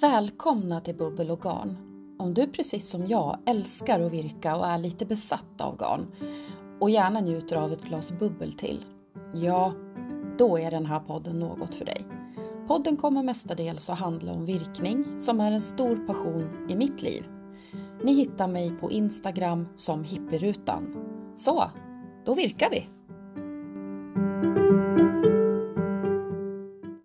Välkomna till Bubbel och garn. Om du precis som jag älskar att virka och är lite besatt av garn och gärna njuter av ett glas bubbel till, ja, då är den här podden något för dig. Podden kommer mestadels att handla om virkning som är en stor passion i mitt liv. Ni hittar mig på Instagram som hippierutan. Så, då virkar vi!